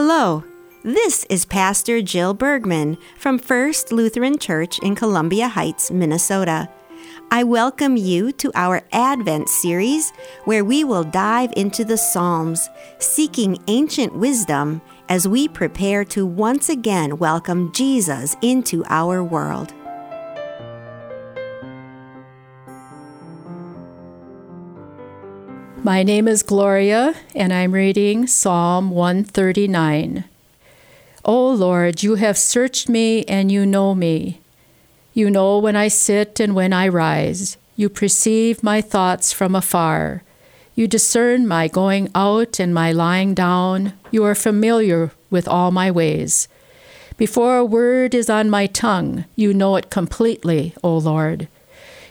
Hello, this is Pastor Jill Bergman from First Lutheran Church in Columbia Heights, Minnesota. I welcome you to our Advent series where we will dive into the Psalms, seeking ancient wisdom as we prepare to once again welcome Jesus into our world. My name is Gloria, and I'm reading Psalm 139. O Lord, you have searched me and you know me. You know when I sit and when I rise. You perceive my thoughts from afar. You discern my going out and my lying down. You are familiar with all my ways. Before a word is on my tongue, you know it completely, O Lord.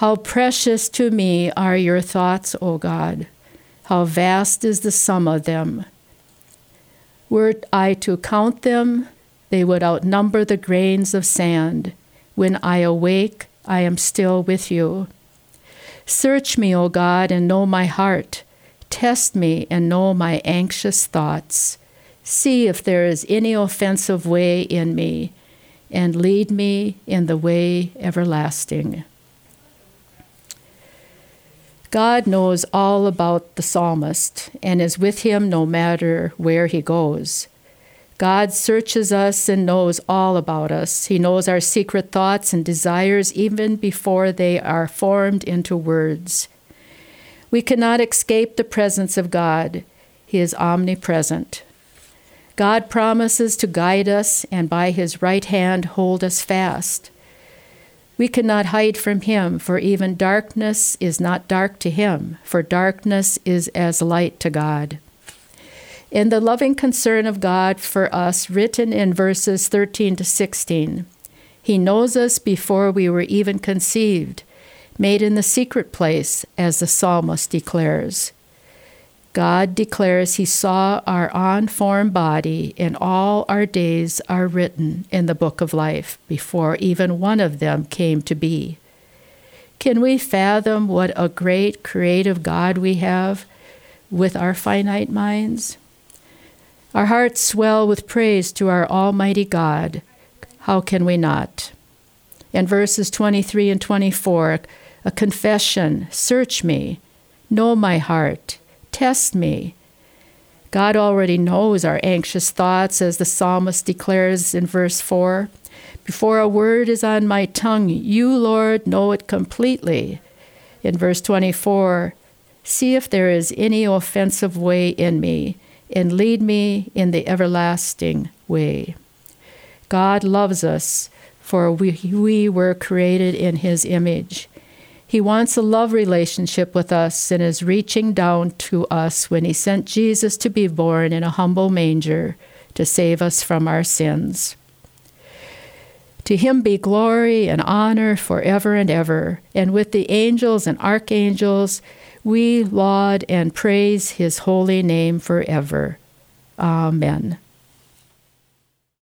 How precious to me are your thoughts, O God! How vast is the sum of them! Were I to count them, they would outnumber the grains of sand. When I awake, I am still with you. Search me, O God, and know my heart. Test me and know my anxious thoughts. See if there is any offensive way in me, and lead me in the way everlasting. God knows all about the psalmist and is with him no matter where he goes. God searches us and knows all about us. He knows our secret thoughts and desires even before they are formed into words. We cannot escape the presence of God, He is omnipresent. God promises to guide us and by His right hand hold us fast. We cannot hide from him, for even darkness is not dark to him, for darkness is as light to God. In the loving concern of God for us, written in verses 13 to 16, He knows us before we were even conceived, made in the secret place, as the psalmist declares. God declares He saw our unformed body, and all our days are written in the book of life before even one of them came to be. Can we fathom what a great creative God we have with our finite minds? Our hearts swell with praise to our Almighty God. How can we not? In verses 23 and 24, a confession Search me, know my heart test me. God already knows our anxious thoughts, as the psalmist declares in verse 4. Before a word is on my tongue, you, Lord, know it completely. In verse 24, see if there is any offensive way in me, and lead me in the everlasting way. God loves us, for we, we were created in his image. He wants a love relationship with us and is reaching down to us when He sent Jesus to be born in a humble manger to save us from our sins. To Him be glory and honor forever and ever, and with the angels and archangels, we laud and praise His holy name forever. Amen.